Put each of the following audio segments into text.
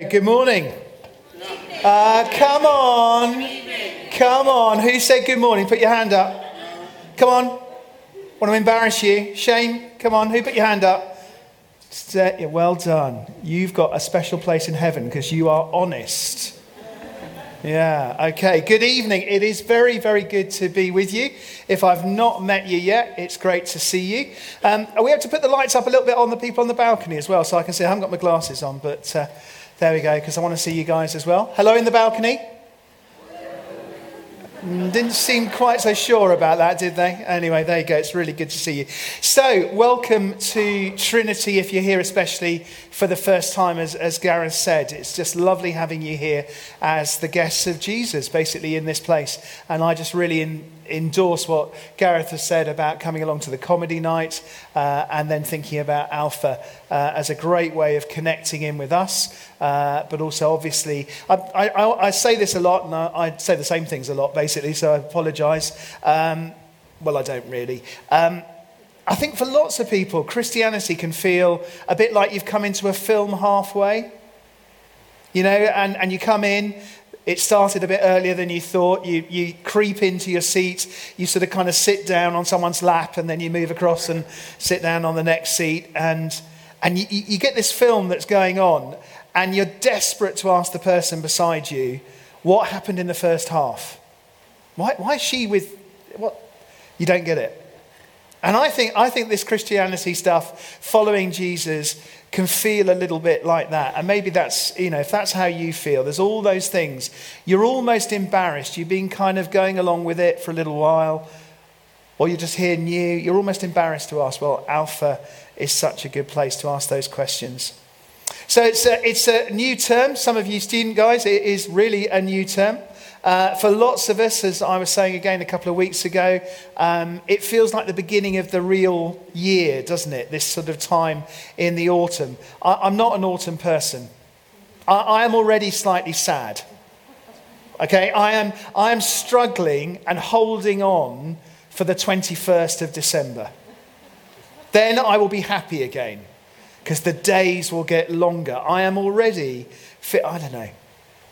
Good morning. Uh, come on. Come on. Who said good morning? Put your hand up. Come on. Want to embarrass you? Shame. Come on. Who put your hand up? well done. You've got a special place in heaven because you are honest. Yeah, okay. Good evening. It is very, very good to be with you. If I've not met you yet, it's great to see you. Um, we have to put the lights up a little bit on the people on the balcony as well, so I can see. I haven't got my glasses on, but uh, there we go, because I want to see you guys as well. Hello in the balcony. Mm, didn't seem quite so sure about that, did they? Anyway, there you go. It's really good to see you. So, welcome to Trinity if you're here, especially for the first time, as, as Gareth said. It's just lovely having you here as the guests of Jesus, basically, in this place. And I just really in, endorse what Gareth has said about coming along to the comedy night uh, and then thinking about Alpha uh, as a great way of connecting in with us. Uh, but also, obviously, I, I, I, say this a lot and I, I, say the same things a lot, basically, so I apologize. Um, well, I don't really. Um, I think for lots of people, Christianity can feel a bit like you've come into a film halfway. You know, and, and you come in, it started a bit earlier than you thought. You, you creep into your seat, you sort of kind of sit down on someone's lap, and then you move across and sit down on the next seat. And, and you, you get this film that's going on, and you're desperate to ask the person beside you, what happened in the first half? Why, why is she with what? You don't get it. And I think, I think this Christianity stuff, following Jesus, can feel a little bit like that. And maybe that's, you know, if that's how you feel, there's all those things. You're almost embarrassed. You've been kind of going along with it for a little while, or you're just here new. You're almost embarrassed to ask, well, Alpha is such a good place to ask those questions. So it's a, it's a new term. Some of you student guys, it is really a new term. Uh, for lots of us, as I was saying again a couple of weeks ago, um, it feels like the beginning of the real year, doesn't it? This sort of time in the autumn. I, am not an autumn person. I, I am already slightly sad. Okay, I am, I am struggling and holding on for the 21st of December. Then I will be happy again because the days will get longer. I am already fit, I don't know.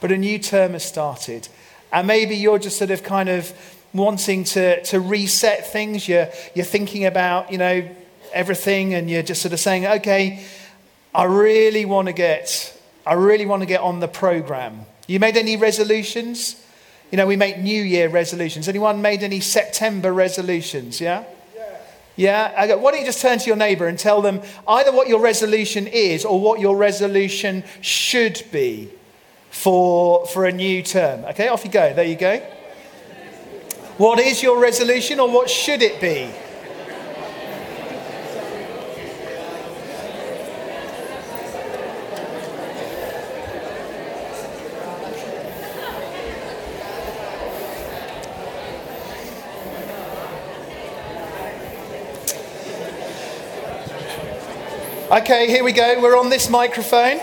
But a new term has started. And maybe you're just sort of kind of wanting to, to reset things. You're, you're thinking about, you know, everything and you're just sort of saying, okay, I really want to get, I really want to get on the program. You made any resolutions? You know, we make New Year resolutions. Anyone made any September resolutions? Yeah? Yeah? Why don't you just turn to your neighbor and tell them either what your resolution is or what your resolution should be for, for a new term. Okay, off you go. There you go. What is your resolution or what should it be? Okay, here we go. We're on this microphone.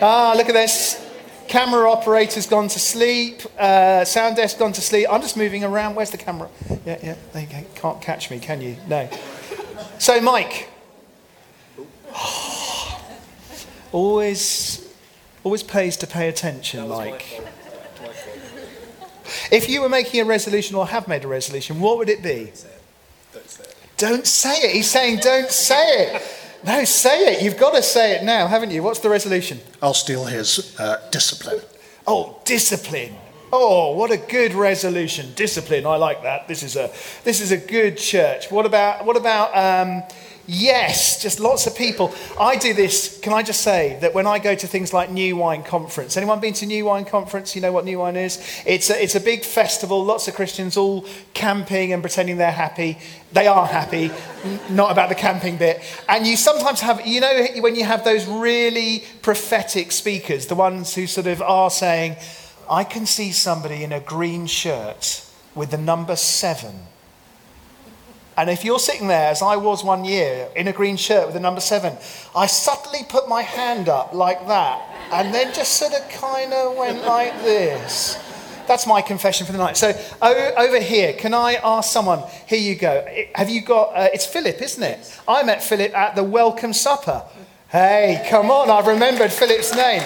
Ah, look at this. Camera operator's gone to sleep. Uh, sound desk gone to sleep. I'm just moving around. Where's the camera? Yeah, yeah. There you go. Can't catch me, can you? No. So, Mike. always, always pays to pay attention, Mike. If you were making a resolution or have made a resolution, what would it be? Don't say it. Don't say it. He's saying, don't say it. No, say it. You've got to say it now, haven't you? What's the resolution? I'll steal his uh, discipline. Oh, discipline. Oh, what a good resolution. Discipline. I like that. This is a, this is a good church. What about, what about um, Yes, just lots of people. I do this. Can I just say that when I go to things like New Wine Conference, anyone been to New Wine Conference? You know what New Wine is? It's a, it's a big festival, lots of Christians all camping and pretending they're happy. They are happy, not about the camping bit. And you sometimes have, you know, when you have those really prophetic speakers, the ones who sort of are saying, I can see somebody in a green shirt with the number seven and if you're sitting there, as I was one year, in a green shirt with a number seven, I subtly put my hand up like that, and then just sort of kind of went like this. That's my confession for the night. So over here, can I ask someone? Here you go. Have you got? Uh, it's Philip, isn't it? I met Philip at the Welcome Supper. Hey, come on! I've remembered Philip's name.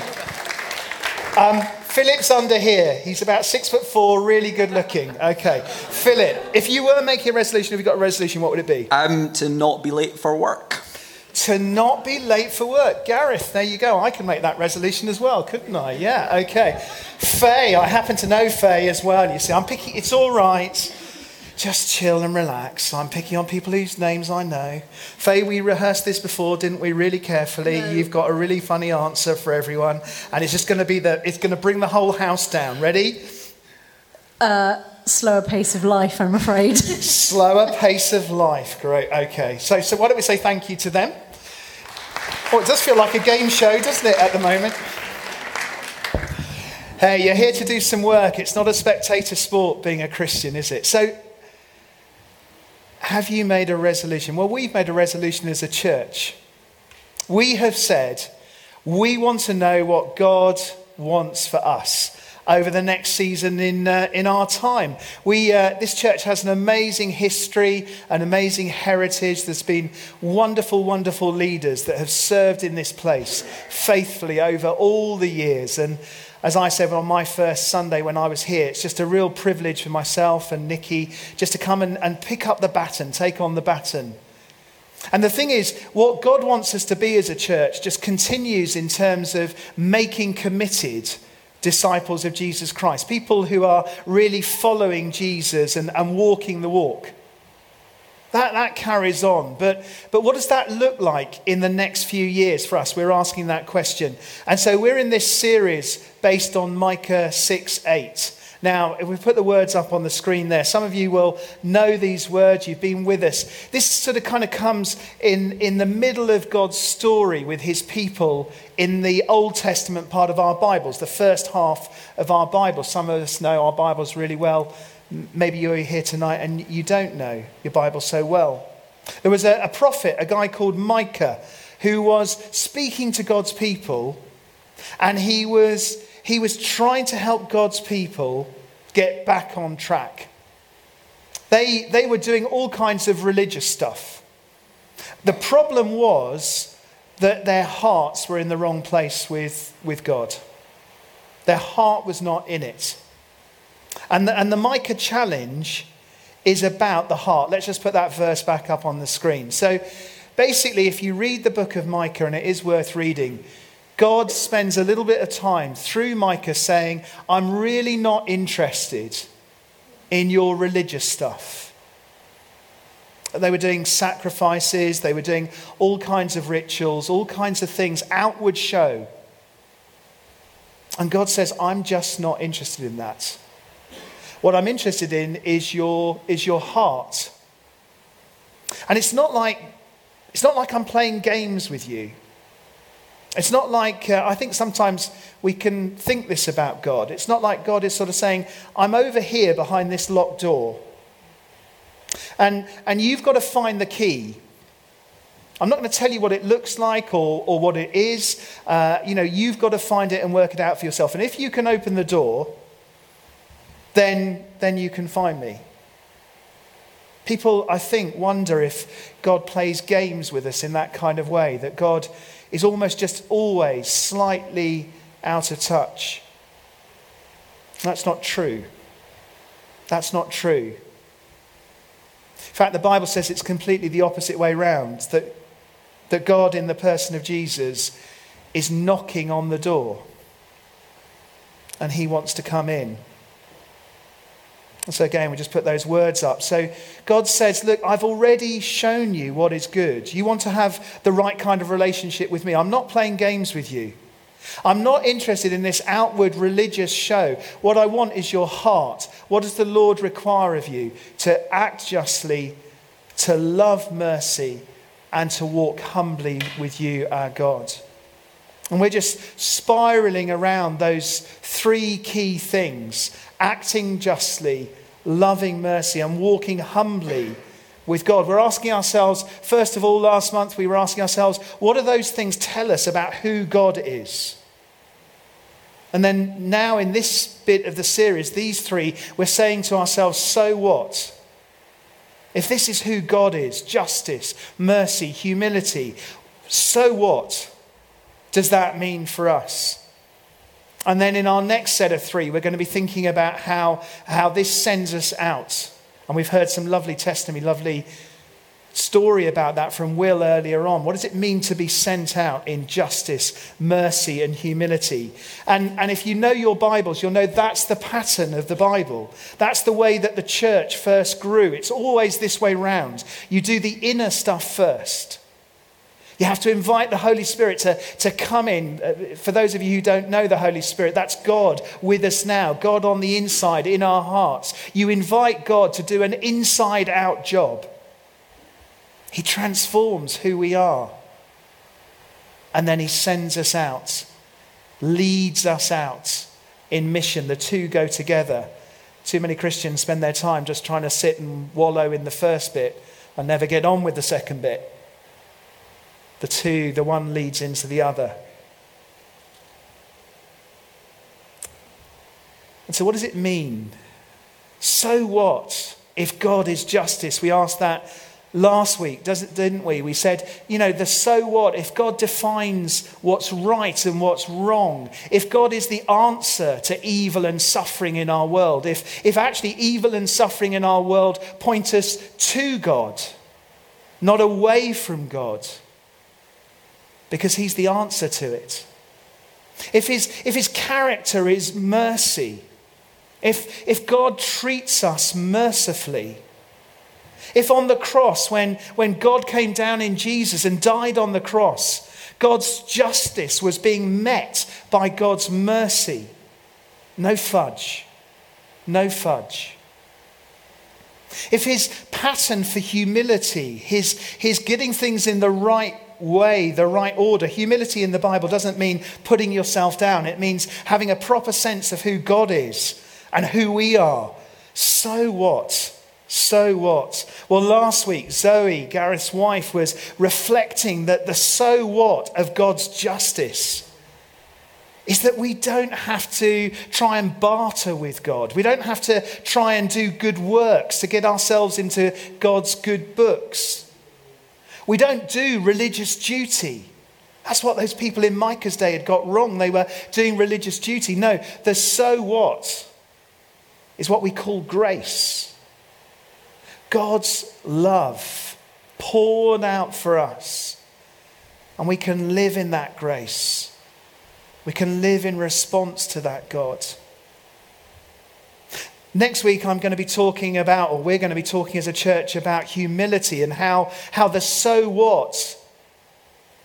Um, Philip's under here. He's about six foot four, really good looking. Okay. Philip, if you were making a resolution, if you got a resolution, what would it be? Um, to not be late for work. To not be late for work. Gareth, there you go. I can make that resolution as well, couldn't I? Yeah, okay. Faye, I happen to know Faye as well. You see, I'm picking, it's all right. Just chill and relax. I'm picking on people whose names I know. Faye, we rehearsed this before, didn't we? Really carefully. No. You've got a really funny answer for everyone, and it's just going to be the. It's going to bring the whole house down. Ready? Uh, slower pace of life, I'm afraid. Slower pace of life. Great. Okay. So, so why don't we say thank you to them? Oh, it does feel like a game show, doesn't it, at the moment? Hey, you're here to do some work. It's not a spectator sport being a Christian, is it? So, have you made a resolution? Well, we've made a resolution as a church. We have said we want to know what God wants for us over the next season in, uh, in our time. We, uh, this church has an amazing history, an amazing heritage. There's been wonderful, wonderful leaders that have served in this place faithfully over all the years. And as I said on my first Sunday when I was here, it's just a real privilege for myself and Nikki just to come and, and pick up the baton, take on the baton. And the thing is, what God wants us to be as a church just continues in terms of making committed disciples of Jesus Christ, people who are really following Jesus and, and walking the walk. That, that carries on. But, but what does that look like in the next few years for us? We're asking that question. And so we're in this series based on Micah 6 8. Now, if we put the words up on the screen there, some of you will know these words. You've been with us. This sort of kind of comes in, in the middle of God's story with his people in the Old Testament part of our Bibles, the first half of our Bible. Some of us know our Bibles really well. Maybe you're here tonight and you don't know your Bible so well. There was a, a prophet, a guy called Micah, who was speaking to God's people, and he was, he was trying to help God's people get back on track. They, they were doing all kinds of religious stuff. The problem was that their hearts were in the wrong place with, with God. Their heart was not in it. And the, and the Micah challenge is about the heart. Let's just put that verse back up on the screen. So basically, if you read the book of Micah, and it is worth reading, God spends a little bit of time through Micah saying, I'm really not interested in your religious stuff. They were doing sacrifices, they were doing all kinds of rituals, all kinds of things, outward show. And God says, I'm just not interested in that. What I'm interested in is your, is your heart. And it's not like, it's not like I'm playing games with you. It's not like, uh, I think sometimes we can think this about God. It's not like God is sort of saying, I'm over here behind this locked door. And, and you've got to find the key. I'm not going to tell you what it looks like or, or what it is. Uh, you know, you've got to find it and work it out for yourself. And if you can open the door, then, then you can find me. People, I think, wonder if God plays games with us in that kind of way, that God is almost just always slightly out of touch. That's not true. That's not true. In fact, the Bible says it's completely the opposite way round that, that God, in the person of Jesus, is knocking on the door and he wants to come in. And so, again, we just put those words up. So, God says, Look, I've already shown you what is good. You want to have the right kind of relationship with me. I'm not playing games with you. I'm not interested in this outward religious show. What I want is your heart. What does the Lord require of you? To act justly, to love mercy, and to walk humbly with you, our God. And we're just spiraling around those three key things acting justly, loving mercy, and walking humbly with God. We're asking ourselves, first of all, last month we were asking ourselves, what do those things tell us about who God is? And then now in this bit of the series, these three, we're saying to ourselves, so what? If this is who God is justice, mercy, humility so what does that mean for us? And then in our next set of three, we're going to be thinking about how, how this sends us out. And we've heard some lovely testimony, lovely story about that from Will earlier on. What does it mean to be sent out in justice, mercy, and humility? And, and if you know your Bibles, you'll know that's the pattern of the Bible. That's the way that the church first grew. It's always this way round. You do the inner stuff first. You have to invite the Holy Spirit to, to come in. Uh, for those of you who don't know the Holy Spirit, that's God with us now, God on the inside, in our hearts. You invite God to do an inside out job. He transforms who we are. And then He sends us out, leads us out in mission. The two go together. Too many Christians spend their time just trying to sit and wallow in the first bit and never get on with the second bit the two, the one leads into the other. And so, what does it mean? So what if God is justice? We asked that last week, didn't we? We said, you know, the so what if God defines what's right and what's wrong? If God is the answer to evil and suffering in our world? If, if actually evil and suffering in our world point us to God, not away from God? Because he's the answer to it. If his, if his character is mercy, if, if God treats us mercifully, if on the cross, when, when God came down in Jesus and died on the cross, God's justice was being met by God's mercy, no fudge, no fudge. If his pattern for humility, his, his getting things in the right way, the right order. Humility in the Bible doesn't mean putting yourself down, it means having a proper sense of who God is and who we are. So what? So what? Well, last week, Zoe, Gareth's wife, was reflecting that the so what of God's justice is that we don't have to try and barter with God. We don't have to try and do good works to get ourselves into God's good books. We don't do religious duty. That's what those people in Micah's day had got wrong. They were doing religious duty. No, the so what is what we call grace. God's love poured out for us. And we can live in that grace. We can live in response to that God. Next week, I'm going to be talking about, or we're going to be talking as a church about humility and how, how the so what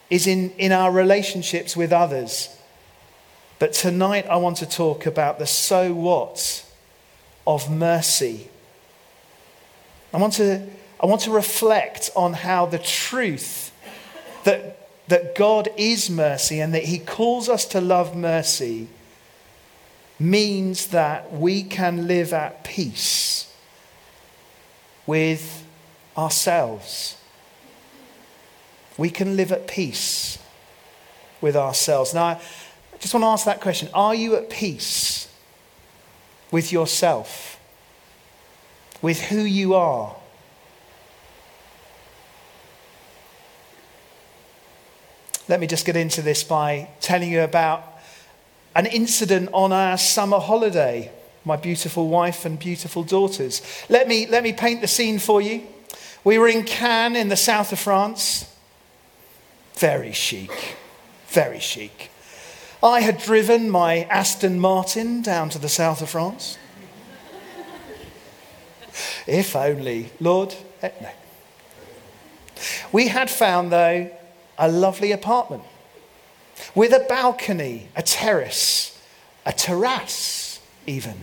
is in, in our relationships with others. But tonight, I want to talk about the so what of mercy. I want to, I want to reflect on how the truth that, that God is mercy and that He calls us to love mercy means that we can live at peace with ourselves. We can live at peace with ourselves. Now, I just want to ask that question Are you at peace with yourself? With who you are? Let me just get into this by telling you about an incident on our summer holiday, my beautiful wife and beautiful daughters. Let me, let me paint the scene for you. We were in Cannes in the south of France. Very chic, very chic. I had driven my Aston Martin down to the south of France. if only, Lord, eh, no. We had found, though, a lovely apartment with a balcony, a terrace, a terrace, even.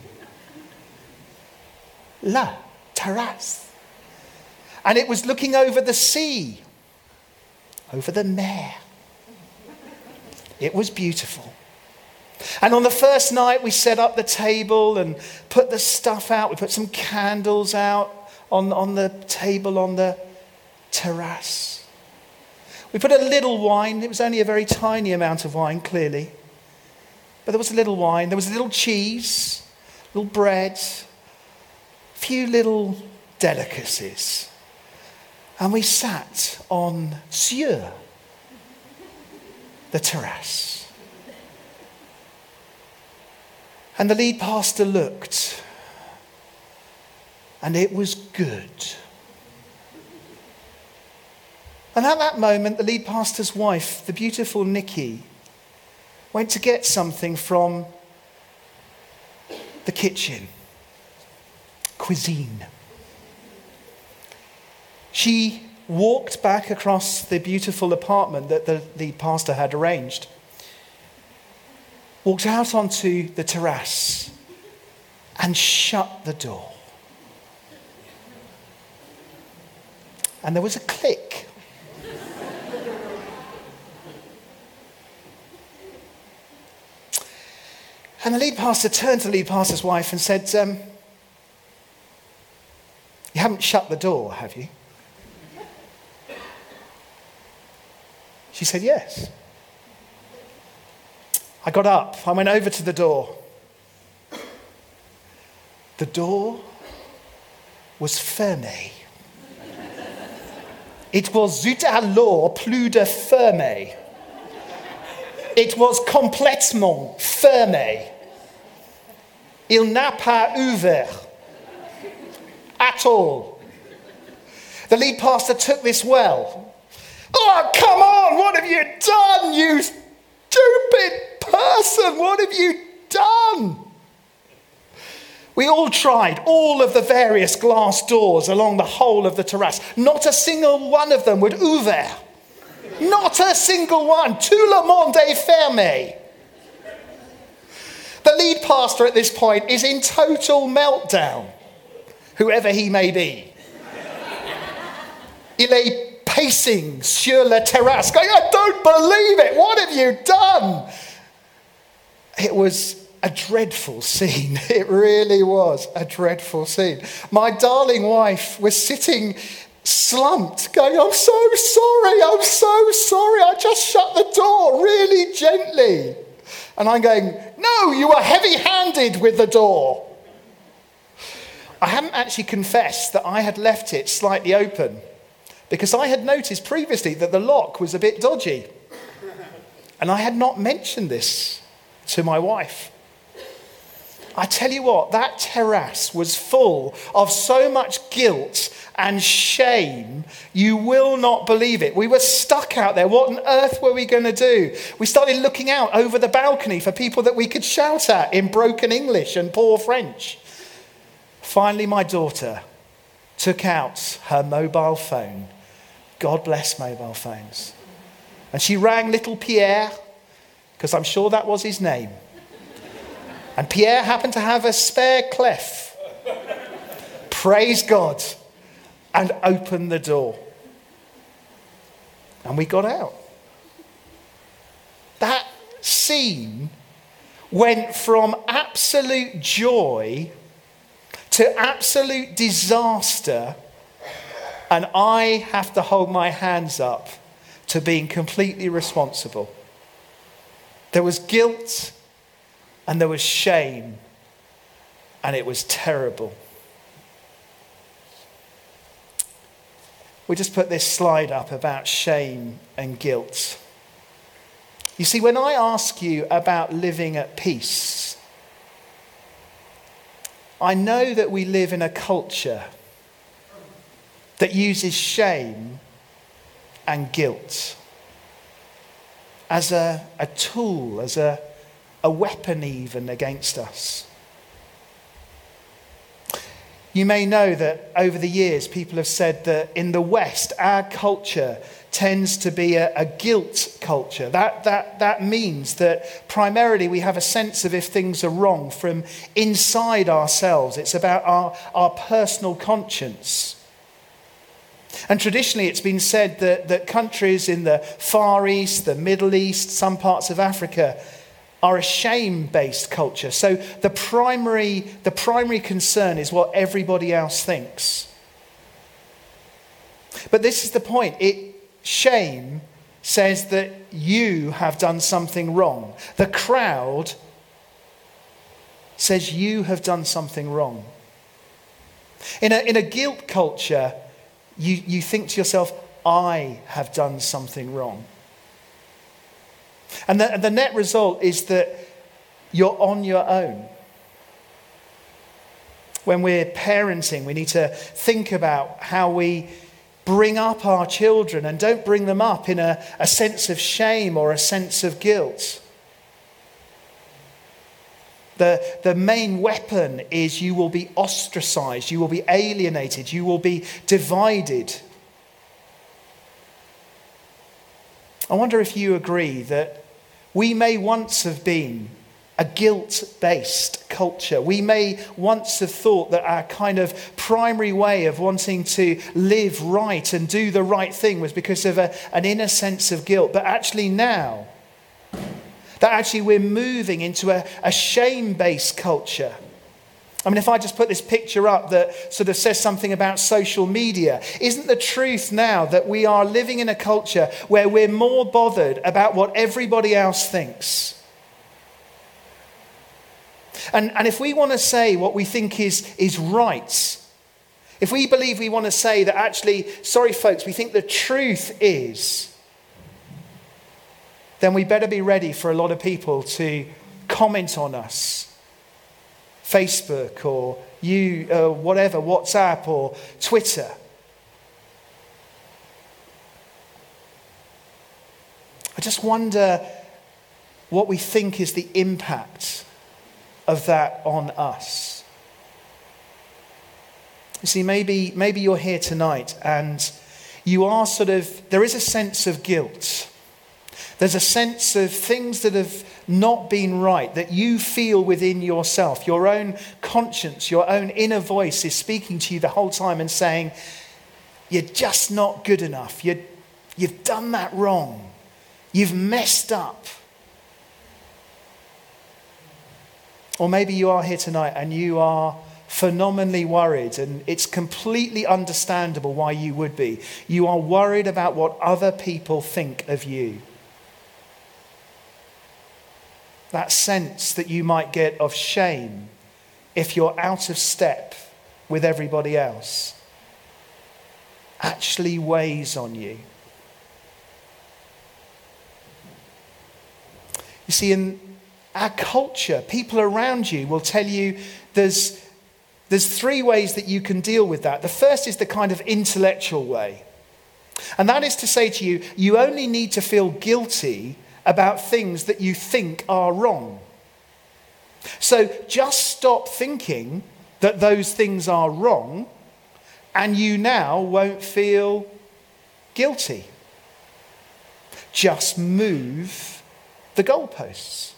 La terrace. And it was looking over the sea, over the Mer. It was beautiful. And on the first night, we set up the table and put the stuff out. We put some candles out on, on the table on the terrace. We put a little wine. It was only a very tiny amount of wine, clearly. But there was a little wine. There was a little cheese, little bread, a few little delicacies. And we sat on Sur, the terrace. And the lead pastor looked, and it was good. And at that moment, the lead pastor's wife, the beautiful Nikki, went to get something from the kitchen cuisine. She walked back across the beautiful apartment that the, the pastor had arranged, walked out onto the terrace, and shut the door. And there was a click. And the lead pastor turned to the lead pastor's wife and said, um, You haven't shut the door, have you? She said, Yes. I got up. I went over to the door. The door was fermé. It was zut alors plus de fermé. It was complètement fermé. Il n'a pas ouvert at all. The lead pastor took this well. Oh, come on, what have you done, you stupid person? What have you done? We all tried all of the various glass doors along the whole of the terrace. Not a single one of them would ouvert. Not a single one. Tout le monde est fermé. The lead pastor at this point is in total meltdown, whoever he may be. Il est pacing sur la terrasse, going, I don't believe it. What have you done? It was a dreadful scene. It really was a dreadful scene. My darling wife was sitting slumped, going, I'm so sorry, I'm so sorry. I just shut the door really gently. And I'm going, No, you were heavy handed with the door. I hadn't actually confessed that I had left it slightly open because I had noticed previously that the lock was a bit dodgy. And I had not mentioned this to my wife. I tell you what, that terrace was full of so much guilt and shame, you will not believe it. We were stuck out there. What on earth were we going to do? We started looking out over the balcony for people that we could shout at in broken English and poor French. Finally, my daughter took out her mobile phone. God bless mobile phones. And she rang little Pierre, because I'm sure that was his name. And Pierre happened to have a spare clef. Praise God. And opened the door. And we got out. That scene went from absolute joy to absolute disaster. And I have to hold my hands up to being completely responsible. There was guilt and there was shame, and it was terrible. We just put this slide up about shame and guilt. You see, when I ask you about living at peace, I know that we live in a culture that uses shame and guilt as a, a tool, as a, a weapon even against us. You may know that over the years, people have said that in the West, our culture tends to be a, a, guilt culture. That, that, that means that primarily we have a sense of if things are wrong from inside ourselves. It's about our, our personal conscience. And traditionally, it's been said that, that countries in the Far East, the Middle East, some parts of Africa, are a shame based culture. So the primary, the primary concern is what everybody else thinks. But this is the point. It, shame says that you have done something wrong. The crowd says you have done something wrong. In a, in a guilt culture, you, you think to yourself, I have done something wrong. And the, the net result is that you're on your own. when we're parenting, we need to think about how we bring up our children and don't bring them up in a, a sense of shame or a sense of guilt. The, the main weapon is you will be ostracized, you will be alienated, you will be divided. I wonder if you agree that we may once have been a guilt based culture. We may once have thought that our kind of primary way of wanting to live right and do the right thing was because of a, an inner sense of guilt. But actually, now, that actually we're moving into a, a shame based culture. I mean, if I just put this picture up that sort of says something about social media, isn't the truth now that we are living in a culture where we're more bothered about what everybody else thinks? And, and if we want to say what we think is, is right, if we believe we want to say that actually, sorry folks, we think the truth is, then we better be ready for a lot of people to comment on us Facebook or you, uh, whatever, WhatsApp or Twitter. I just wonder what we think is the impact of that on us. You see, maybe, maybe you're here tonight and you are sort of, there is a sense of guilt. There's a sense of things that have not been right that you feel within yourself. Your own conscience, your own inner voice is speaking to you the whole time and saying, You're just not good enough. you you've done that wrong. You've messed up. Or maybe you are here tonight and you are phenomenally worried, and it's completely understandable why you would be. You are worried about what other people think of you. That sense that you might get of shame if you're out of step with everybody else actually weighs on you. You see, in our culture, people around you will tell you there's, there's three ways that you can deal with that. The first is the kind of intellectual way. And that is to say to you, you only need to feel guilty about things that you think are wrong. So just stop thinking that those things are wrong, and you now won't feel guilty. Just move the goalposts.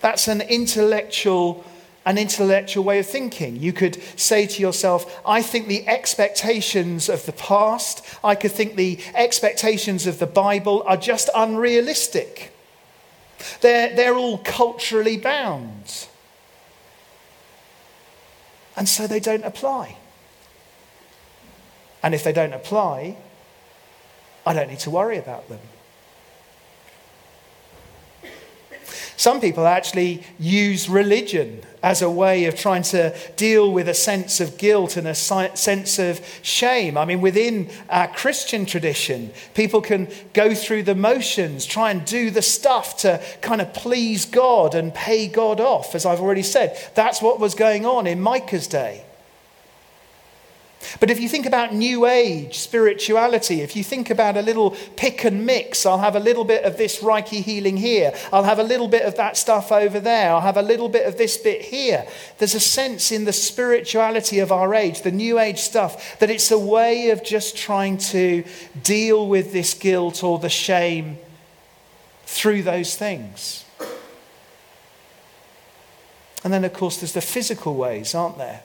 That's an intellectual, an intellectual way of thinking. You could say to yourself, I think the expectations of the past, I could think the expectations of the Bible are just unrealistic. They're, they're all culturally bound. And so they don't apply. And if they don't apply, I don't need to worry about them. Some people actually use religion as a way of trying to deal with a sense of guilt and a sense of shame. I mean, within our Christian tradition, people can go through the motions, try and do the stuff to kind of please God and pay God off, as I've already said. That's what was going on in Micah's day. But if you think about New Age spirituality, if you think about a little pick and mix, I'll have a little bit of this Reiki healing here, I'll have a little bit of that stuff over there, I'll have a little bit of this bit here. There's a sense in the spirituality of our age, the New Age stuff, that it's a way of just trying to deal with this guilt or the shame through those things. And then, of course, there's the physical ways, aren't there?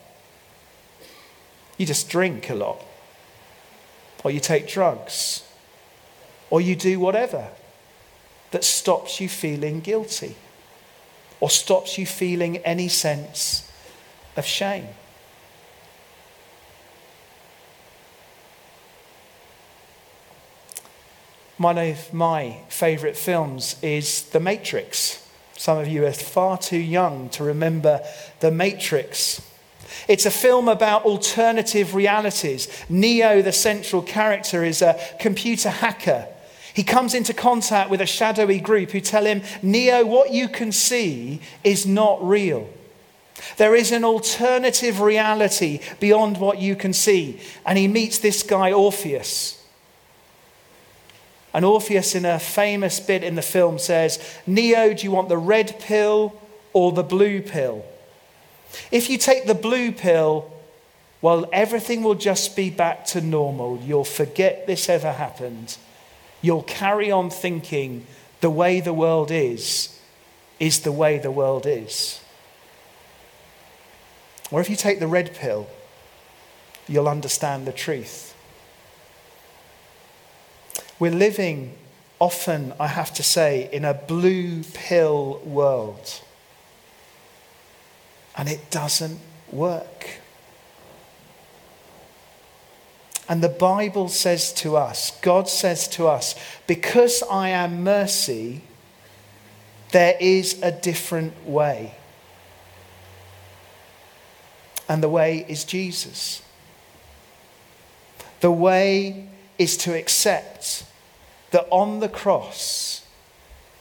You just drink a lot, or you take drugs, or you do whatever that stops you feeling guilty or stops you feeling any sense of shame. One of my favourite films is The Matrix. Some of you are far too young to remember The Matrix. It's a film about alternative realities. Neo, the central character, is a computer hacker. He comes into contact with a shadowy group who tell him, Neo, what you can see is not real. There is an alternative reality beyond what you can see. And he meets this guy, Morpheus. And Morpheus, in a famous bit in the film, says, Neo, do you want the red pill or the blue pill? If you take the blue pill, well, everything will just be back to normal. You'll forget this ever happened. You'll carry on thinking the way the world is, is the way the world is. Or if you take the red pill, you'll understand the truth. We're living often, I have to say, in a blue pill world. And it doesn't work. And the Bible says to us, God says to us, because I am mercy, there is a different way. And the way is Jesus. The way is to accept that on the cross,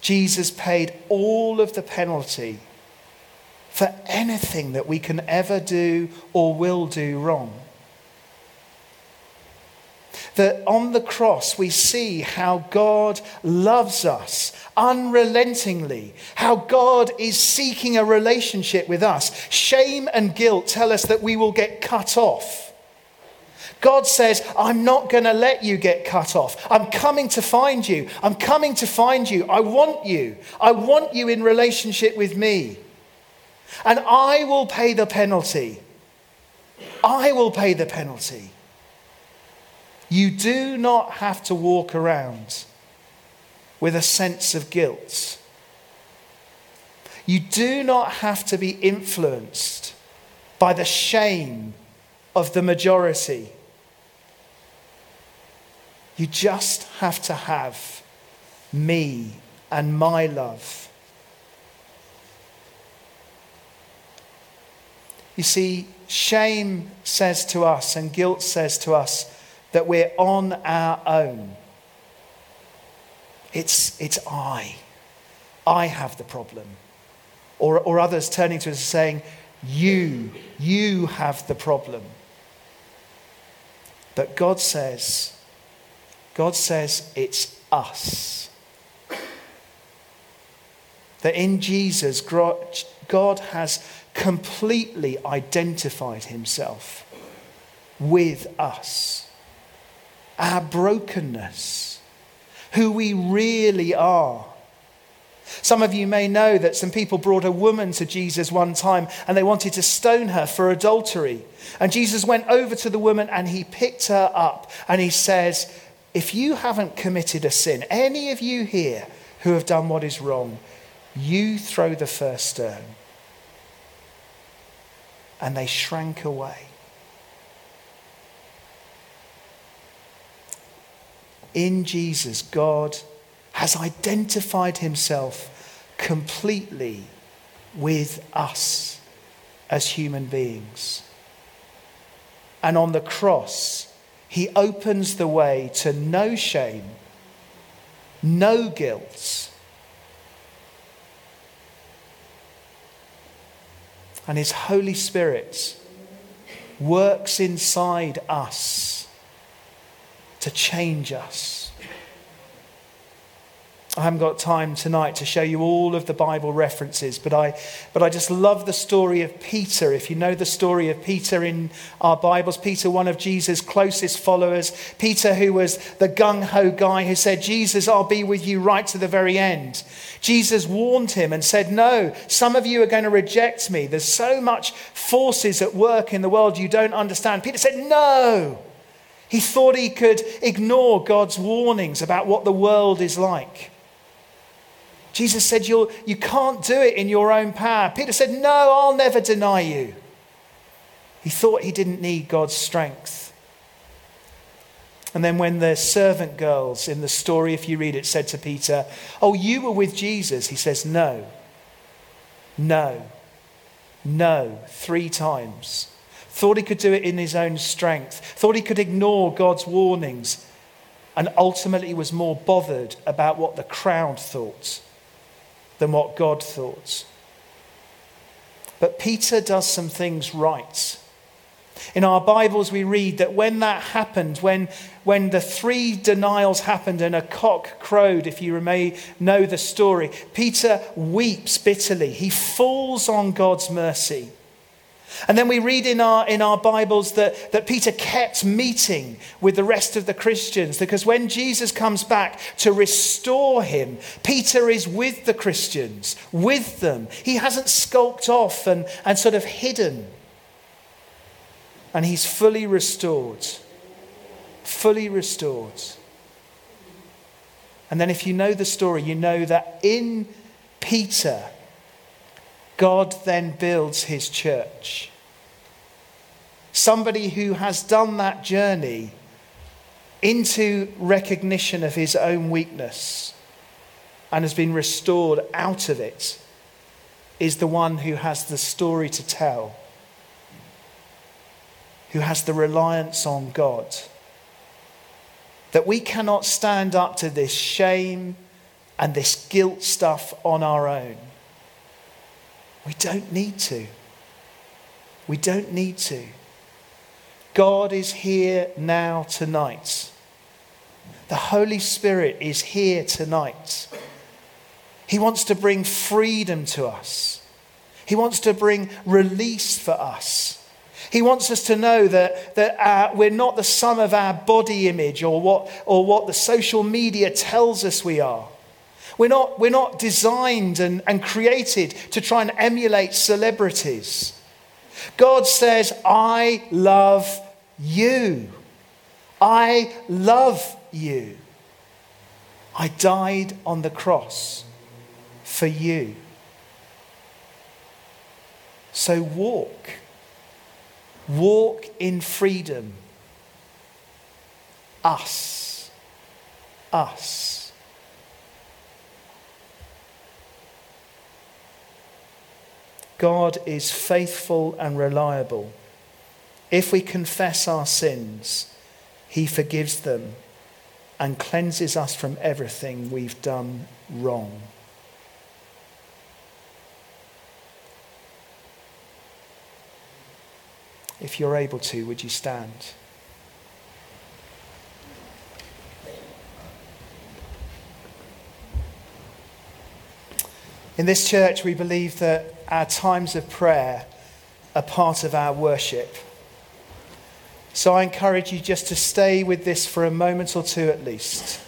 Jesus paid all of the penalty for anything that we can ever do or will do wrong. That on the cross we see how God loves us unrelentingly, how God is seeking a relationship with us. Shame and guilt tell us that we will get cut off. God says, I'm not going to let you get cut off. I'm coming to find you. I'm coming to find you. I want you. I want you in relationship with me. And I will pay the penalty. I will pay the penalty. You do not have to walk around with a sense of guilt. You do not have to be influenced by the shame of the majority. You just have to have me and my love. You see, shame says to us and guilt says to us that we're on our own. It's, it's I. I have the problem. Or, or others turning to us and saying, You, you have the problem. But God says, God says it's us. That in Jesus, God has completely identified himself with us our brokenness, who we really are. Some of you may know that some people brought a woman to Jesus one time and they wanted to stone her for adultery. And Jesus went over to the woman and he picked her up and he says, If you haven't committed a sin, any of you here who have done what is wrong, you throw the first stone. And they shrank away. in Jesus, God has identified himself completely with us as human beings. And on the cross, he opens the way to no shame, no guilt. And his Holy Spirit works inside us to change us. I haven't got time tonight to show you all of the Bible references, but I, but I just love the story of Peter. If you know the story of Peter in our Bibles, Peter, one of Jesus' closest followers, Peter, who was the gung ho guy who said, Jesus, I'll be with you right to the very end. Jesus warned him and said, No, some of you are going to reject me. There's so much forces at work in the world you don't understand. Peter said, No. He thought he could ignore God's warnings about what the world is like. Jesus said, You're, You can't do it in your own power. Peter said, No, I'll never deny you. He thought he didn't need God's strength. And then, when the servant girls in the story, if you read it, said to Peter, Oh, you were with Jesus, he says, No, no, no, three times thought he could do it in his own strength, thought he could ignore God's warnings, and ultimately was more bothered about what the crowd thought than what God thought. But Peter does some things right. In our Bibles, we read that when that happened, when, when the three denials happened and a cock crowed, if you may know the story, Peter weeps bitterly. He falls on God's mercy. And then we read in our, in our Bibles that, that Peter kept meeting with the rest of the Christians because when Jesus comes back to restore him, Peter is with the Christians, with them. He hasn't skulked off and, and sort of hidden and he's fully restored. Fully restored. And then, if you know the story, you know that in Peter, God then builds his church. Somebody who has done that journey into recognition of his own weakness and has been restored out of it is the one who has the story to tell who has the reliance on God. That we cannot stand up to this shame and this guilt stuff on our own. We don't need to. We don't need to. God is here now tonight. The Holy Spirit is here tonight. He wants to bring freedom to us. He wants to bring release for us. He wants us to know that, that uh, we're not the sum of our body image or what, or what the social media tells us we are. We're not, we're not designed and, and created to try and emulate celebrities. God says, I love you. I love you. I died on the cross for you. So walk Walk in freedom. Us. Us. God is faithful and reliable. If we confess our sins, He forgives them and cleanses us from everything we've done wrong. If you're able to, would you stand? In this church, we believe that our times of prayer are part of our worship. So I encourage you just to stay with this for a moment or two at least.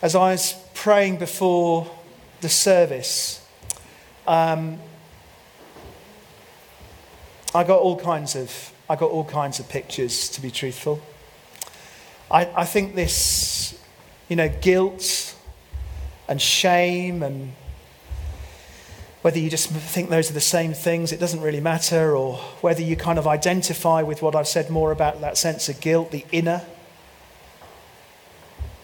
As I was praying before the service, um, I got all kinds of I got all kinds of pictures. To be truthful, I, I think this, you know, guilt and shame and whether you just think those are the same things, it doesn't really matter, or whether you kind of identify with what I've said more about that sense of guilt, the inner,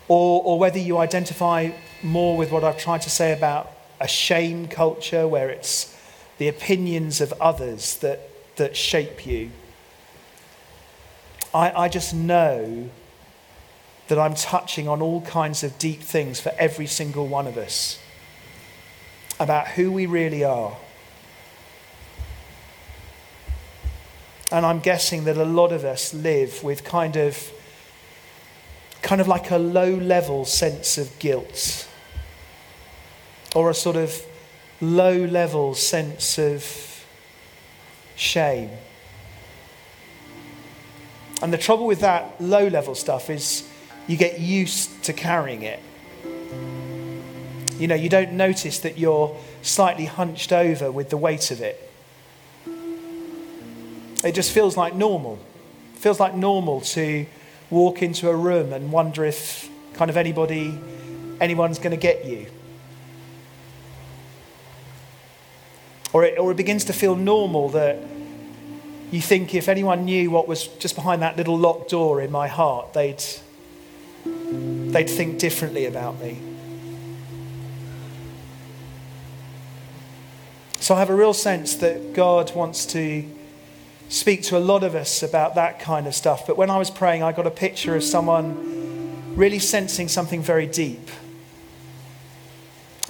or, or whether you identify more with what I've tried to say about a shame culture where it's the opinions of others that, that shape you. I, I just know that I'm touching on all kinds of deep things for every single one of us about who we really are. And I'm guessing that a lot of us live with kind of kind of like a low level sense of guilt or a sort of low level sense of shame. And the trouble with that low level stuff is you get used to carrying it. You know, you don't notice that you're slightly hunched over with the weight of it. It just feels like normal. It feels like normal to walk into a room and wonder if kind of anybody anyone's going to get you. Or it, or it begins to feel normal that you think if anyone knew what was just behind that little locked door in my heart, they'd, they'd think differently about me. So I have a real sense that God wants to speak to a lot of us about that kind of stuff. But when I was praying, I got a picture of someone really sensing something very deep.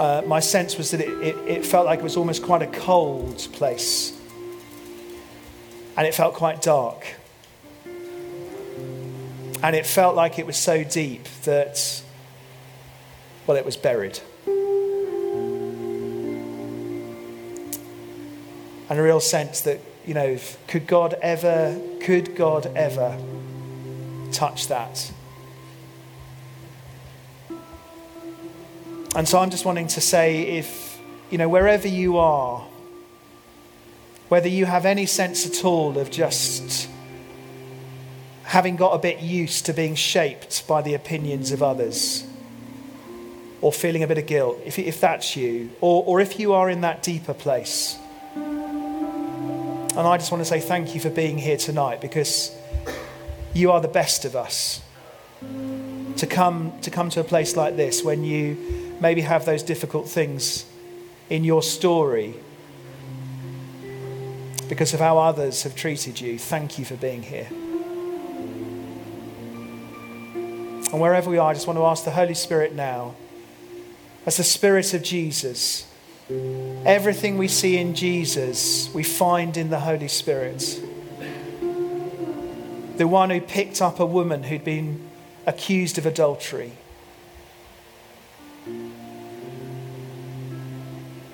uh, my sense was that it, it, it felt like it was almost quite a cold place. And it felt quite dark. And it felt like it was so deep that, well, it was buried. And a real sense that, you know, could God ever, could God ever touch that? And so I'm just wanting to say if, you know, wherever you are, whether you have any sense at all of just having got a bit used to being shaped by the opinions of others, or feeling a bit of guilt, if, if that's you, or, or if you are in that deeper place. And I just want to say thank you for being here tonight because you are the best of us. To come, to come to a place like this when you maybe have those difficult things in your story because of how others have treated you. Thank you for being here. And wherever we are, I just want to ask the Holy Spirit now, as the Spirit of Jesus, everything we see in Jesus, we find in the Holy Spirit. The one who picked up a woman who'd been accused of adultery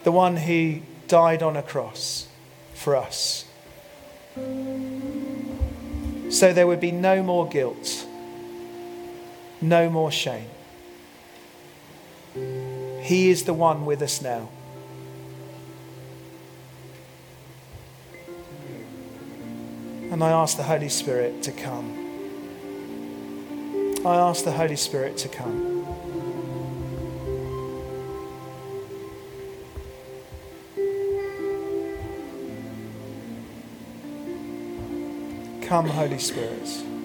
the one who died on a cross for us. So there would be no more guilt, no more shame. He is the one with us now. And I ask the Holy Spirit to come. I ask the Holy Spirit to come. Come, Holy Spirit.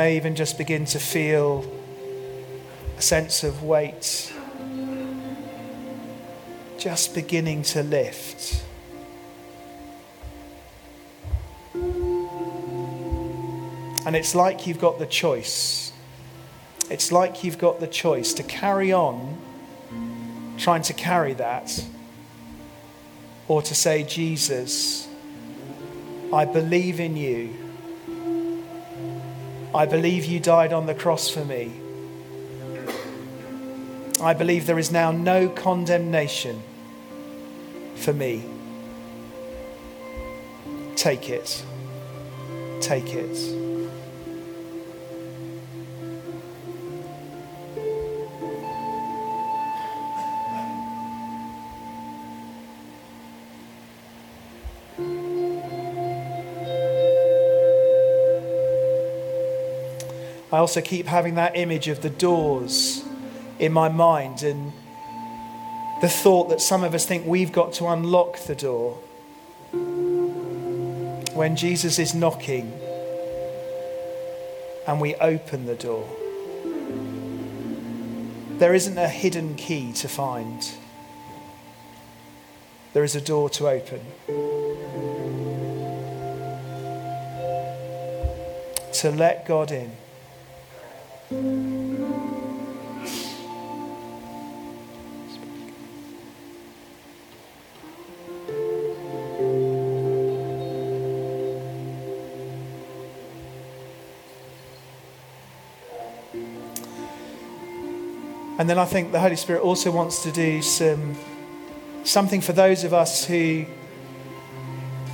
May even just begin to feel a sense of weight just beginning to lift. And it's like you've got the choice. It's like you've got the choice to carry on trying to carry that or to say, Jesus, I believe in you. I believe you died on the cross for me. I believe there is now no condemnation for me. Take it. Take it. I also keep having that image of the doors in my mind and the thought that some of us think we've got to unlock the door. When Jesus is knocking and we open the door, there isn't a hidden key to find, there is a door to open. To let God in. And then I think the Holy Spirit also wants to do some something for those of us who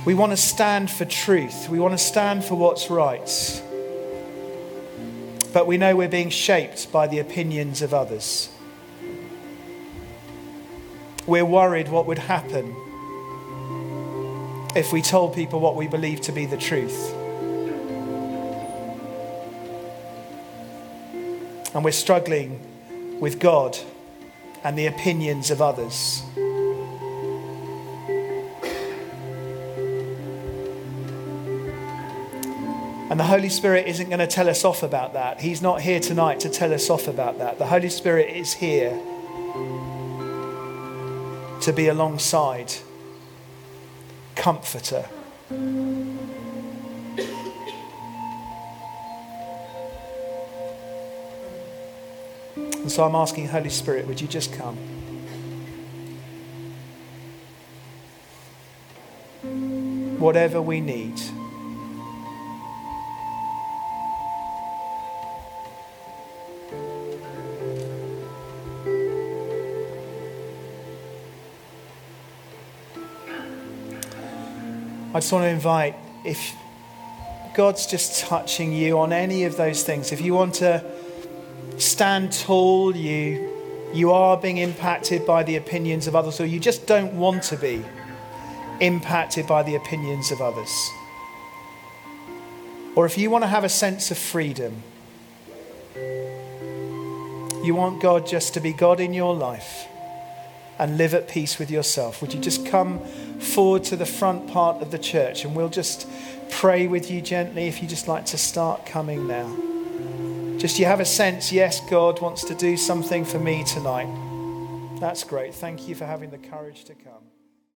we want to stand for truth. We want to stand for what's right but we know we're being shaped by the opinions of others. We're worried what would happen if we told people what we believe to be the truth. And we're struggling with God and the opinions of others. And the Holy Spirit isn't going to tell us off about that. He's not here tonight to tell us off about that. The Holy Spirit is here to be alongside, comforter. And so I'm asking, Holy Spirit, would you just come? Whatever we need. I just want to invite if God's just touching you on any of those things, if you want to stand tall, you, you are being impacted by the opinions of others, or you just don't want to be impacted by the opinions of others. Or if you want to have a sense of freedom, you want God just to be God in your life and live at peace with yourself, would you just come forward to the front part of the church and we'll just pray with you gently if you just like to start coming now. Just you have a sense, yes, God wants to do something for me tonight. That's great. Thank you for having the courage to come.